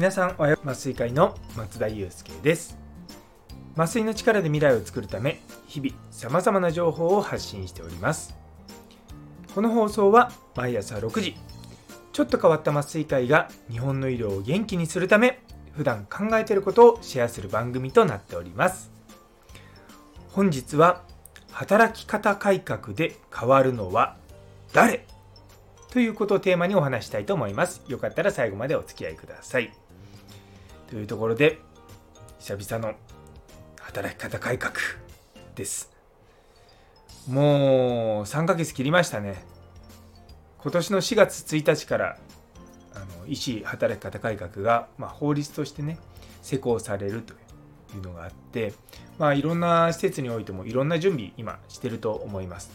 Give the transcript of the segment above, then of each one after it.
皆さんおはよう麻酔会の松田祐介です麻酔の力で未来を作るため日々さまざまな情報を発信しておりますこの放送は毎朝6時ちょっと変わった麻酔会が日本の医療を元気にするため普段考えていることをシェアする番組となっております本日は働き方改革で変わるのは誰？ということをテーマにお話したいと思います。よかったら最後までお付き合いください。というところで、久々の働き方改革です。もう3ヶ月切りましたね。今年の4月1日からあの医師働き方改革が、まあ、法律としてね施行されるというのがあって、まあ、いろんな施設においてもいろんな準備今してると思います。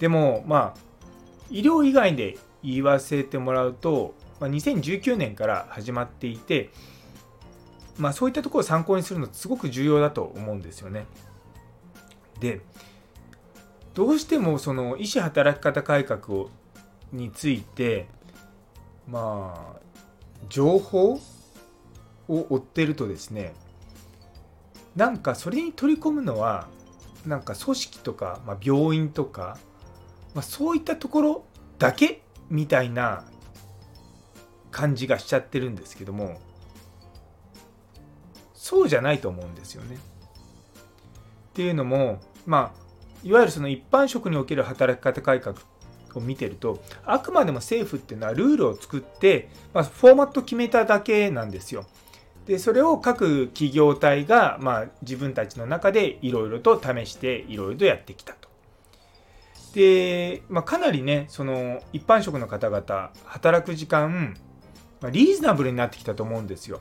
でもまあ医療以外で言わせてもらうと、まあ、2019年から始まっていて、まあ、そういったところを参考にするのすごく重要だと思うんですよね。でどうしてもその医師働き方改革をについてまあ情報を追ってるとですねなんかそれに取り込むのはなんか組織とか、まあ、病院とかまあ、そういったところだけみたいな感じがしちゃってるんですけどもそうじゃないと思うんですよね。っていうのもまあいわゆるその一般職における働き方改革を見てるとあくまでも政府っていうのはルールを作って、まあ、フォーマット決めただけなんですよ。でそれを各企業体が、まあ、自分たちの中でいろいろと試していろいろとやってきたと。で、まあ、かなりねその一般職の方々働く時間、まあ、リーズナブルになってきたと思うんですよ。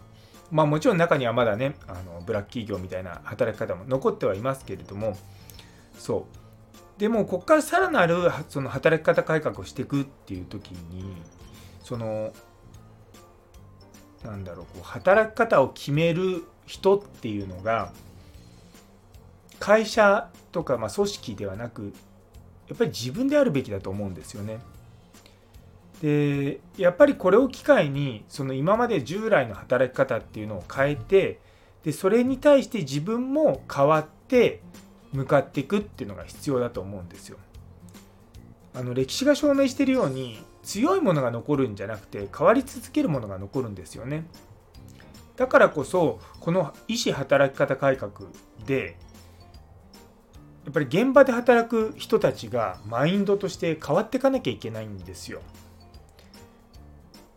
まあもちろん中にはまだねあのブラック企業みたいな働き方も残ってはいますけれどもそうでもここからさらなるその働き方改革をしていくっていう時にそのなんだろうこう働き方を決める人っていうのが会社とか、まあ、組織ではなくやっぱり自分であるべきだと思うんですよね。でやっぱりこれを機会にその今まで従来の働き方っていうのを変えてでそれに対して自分も変わって向かっていくっていうのが必要だと思うんですよ。あの歴史が証明してるように強いものが残るんじゃなくて変わり続けるものが残るんですよね。だからこそこの医師働き方改革でやっぱり現場で働く人たちがマインドとして変わっていかなきゃいけないんですよ。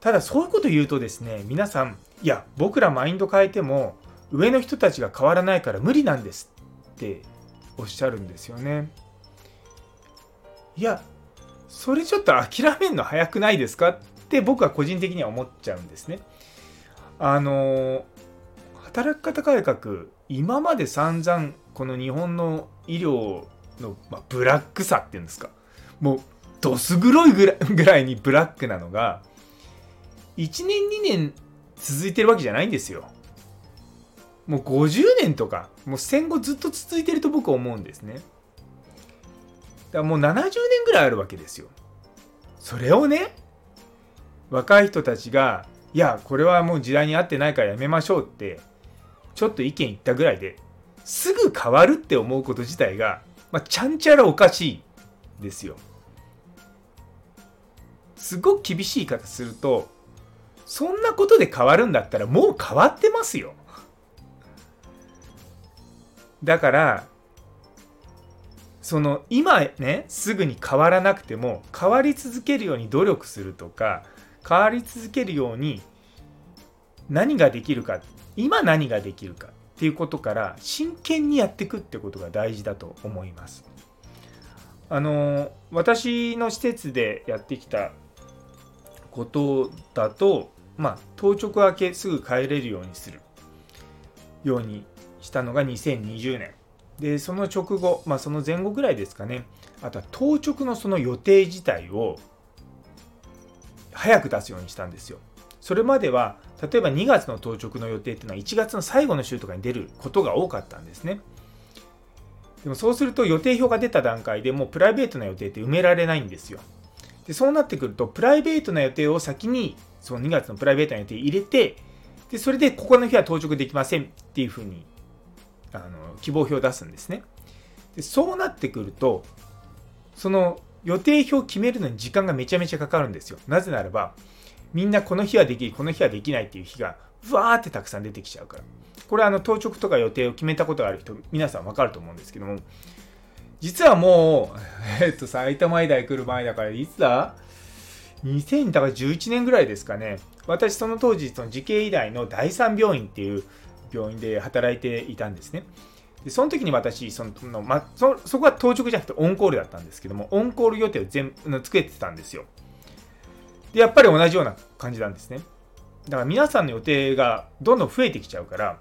ただそういうこと言うとですね皆さんいや僕らマインド変えても上の人たちが変わらないから無理なんですっておっしゃるんですよね。いやそれちょっと諦めるの早くないですかって僕は個人的には思っちゃうんですね。あの働き方改革今まで散々この日本の医療の、まあ、ブラックさっていうんですかもうどす黒いぐらぐらいにブラックなのが1年2年続いてるわけじゃないんですよ。もう50年とかもう戦後ずっと続いてると僕は思うんですね。だからもう70年ぐらいあるわけですよ。それをね若い人たちがいやこれはもう時代に合ってないからやめましょうってちょっと意見言ったぐらいですぐ変わるって思うこと自体が、まあ、ちゃんちゃらおかしいですよ。すごく厳しい言い方するとそんなことで変わるんだったらもう変わってますよ。だからその今ねすぐに変わらなくても変わり続けるように努力するとか変わり続けるように何ができるか今何ができるかっていうことから真剣にやっていくってことが大事だと思います。あの私の施設でやってきたことだと、まあ、当直明けすぐ帰れるようにするようにしたのが2020年。で、その直後、まあ、その前後ぐらいですかね、あとは当直のその予定自体を早く出すようにしたんですよ。それまでは例えば2月の当直の予定っていうのは1月の最後の週とかに出ることが多かったんですね。でもそうすると予定表が出た段階でもうプライベートな予定って埋められないんですよ。でそうなってくるとプライベートな予定を先にその2月のプライベートの予定入れてでそれでここの日は当直できませんっていうふうにあの希望表を出すんですね。でそうなってくるとその予定表を決めるのに時間がめちゃめちゃかかるんですよ。なぜならばみんなこの日はできるこの日はできないっていう日がうわーってたくさん出てきちゃうから。これはあの当直とか予定を決めたことがある人皆さん分かると思うんですけども実はもう、えっと、埼玉医大来る前だから、いつだ？?2011 年ぐらいですかね。私、その当時、その慈恵医大の第三病院っていう病院で働いていたんですね。でその時に私その、ま、そ、そこは当直じゃなくてオンコールだったんですけども、オンコール予定を全部作ってたんですよ。で、やっぱり同じような感じなんですね。だから皆さんの予定がどんどん増えてきちゃうから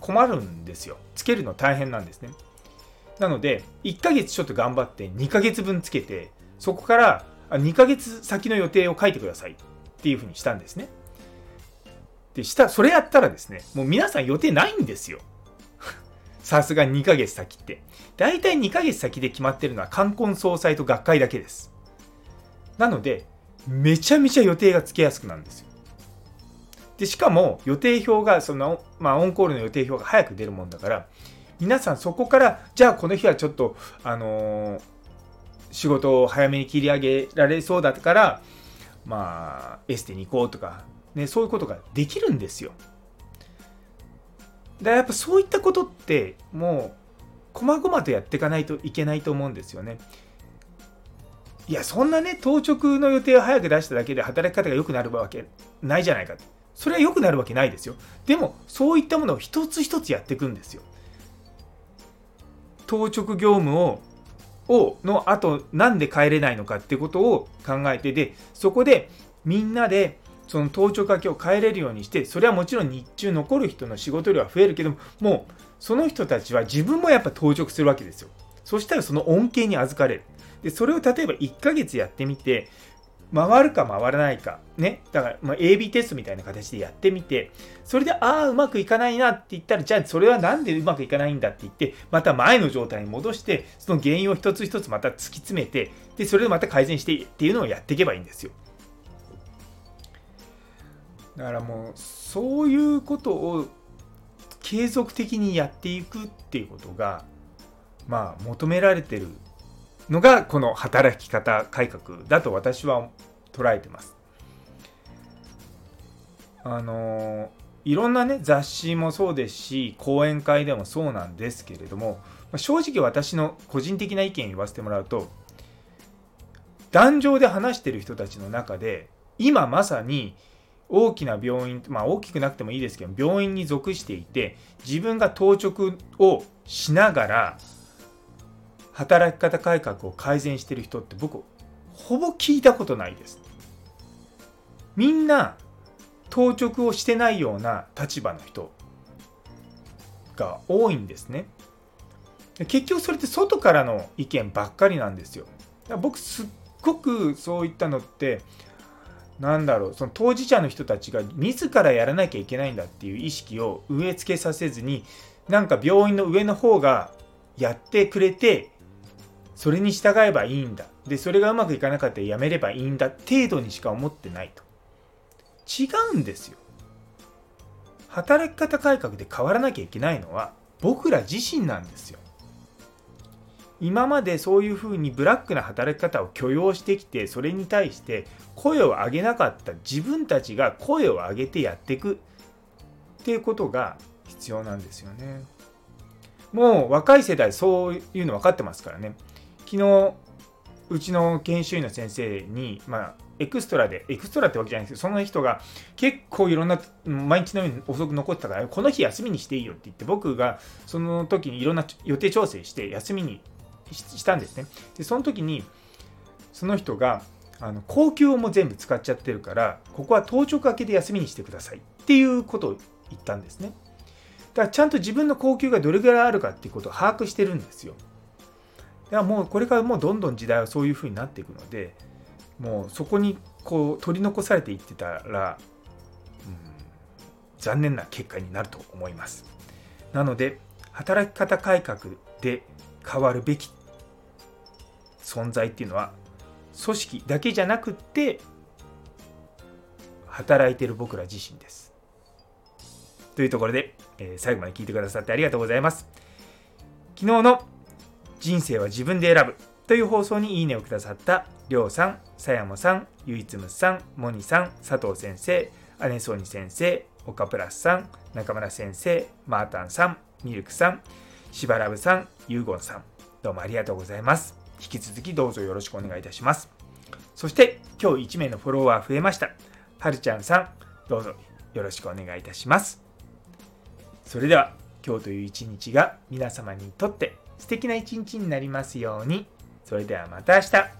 困るんですよ。つけるの大変なんですね。なので、1ヶ月ちょっと頑張って2ヶ月分つけて、そこから2ヶ月先の予定を書いてくださいっていうふうにしたんですね。で、した、それやったらですね、もう皆さん予定ないんですよ。さすが2ヶ月先って。だいたい2ヶ月先で決まってるのは冠婚葬祭と学会だけです。なので、めちゃめちゃ予定がつけやすくなるんですよ。で、しかも予定表が、その、まあ、オンコールの予定表が早く出るもんだから、皆さんそこからじゃあこの日はちょっとあのー、仕事を早めに切り上げられそうだからまあエステに行こうとか、ね、そういうことができるんですよ。だやっぱそういったことってもう細々とやっていかないといけないと思うんですよね。いやそんなね当直の予定を早く出しただけで働き方が良くなるわけないじゃないかそれは良くなるわけないですよでもそういったものを一つ一つやっていくんですよ当直業務ををの後なんで帰れないのかってことを考えてでそこでみんなでその当直明けを変えれるようにしてそれはもちろん日中残る人の仕事量は増えるけどももうその人たちは自分もやっぱ当直するわけですよ。そしたらその恩恵に預かれる。でそれを例えば1ヶ月やってみて回るか回らないか、ね、だから、まあ、AB テストみたいな形でやってみて、それで、ああ、うまくいかないなって言ったら、じゃあ、それはなんでうまくいかないんだって言って、また前の状態に戻して、その原因を一つ一つまた突き詰めて、で、それでまた改善してっていうのをやっていけばいいんですよ。だからもう、そういうことを継続的にやっていくっていうことが、まあ、求められてるのがこの働き方改革だと私は捉えてます。あのいろんなね雑誌もそうですし講演会でもそうなんですけれども正直私の個人的な意見言わせてもらうと壇上で話してる人たちの中で今まさに大きな病院まあ大きくなくてもいいですけど病院に属していて自分が当直をしながら働き方改革を改善してる人って僕ほぼ聞いたことないです。みんな当直をしてないような立場の人が多いんですね。結局それって外からの意見ばっかりなんですよ。僕すっごくそういったのってなんだろうその当事者の人たちが自らやらなきゃいけないんだっていう意識を植え付けさせずになんか病院の上の方がやってくれてそれに従えばいいんだ。で、それがうまくいかなかったらやめればいいんだ程度にしか思ってないと。違うんですよ。働き方改革で変わらなきゃいけないのは僕ら自身なんですよ。今までそういうふうにブラックな働き方を許容してきてそれに対して声を上げなかった自分たちが声を上げてやっていくっていうことが必要なんですよね。もう若い世代そういうの分かってますからね。昨日うちの研修医の先生に、まあ、エクストラで、エクストラってわけじゃないんですけど、その人が結構いろんな、毎日のように遅く残ってたから、この日休みにしていいよって言って、僕がその時にいろんな予定調整して休みにしたんですね。で、その時に、その人が、あの高級をも全部使っちゃってるから、ここは当直明けで休みにしてくださいっていうことを言ったんですね。だからちゃんと自分の高級がどれぐらいあるかっていうことを把握してるんですよ。いやもうこれからもうどんどん時代はそういう風になっていくのでもうそこにこう取り残されていってたら、うん、残念な結果になると思いますなので働き方改革で変わるべき存在っていうのは組織だけじゃなくって働いてる僕ら自身です。というところで、えー、最後まで聞いてくださってありがとうございます。昨日の人生は自分で選ぶという放送にいいねをくださったりょうさん、さやもさん、ゆいつむさん、もにさん、佐藤先生、姉そうに先生、岡プラスさん、中村先生、マータンさん、ミルクさん、しばらぶさん、ゆうごんさん、どうもありがとうございます。引き続きどうぞよろしくお願いいたします。そして今日1名のフォロワー増えました。はるちゃんさん、どうぞよろしくお願いいたします。それでは今日という一日が皆様にとって素敵な一日になりますように。それではまた明日。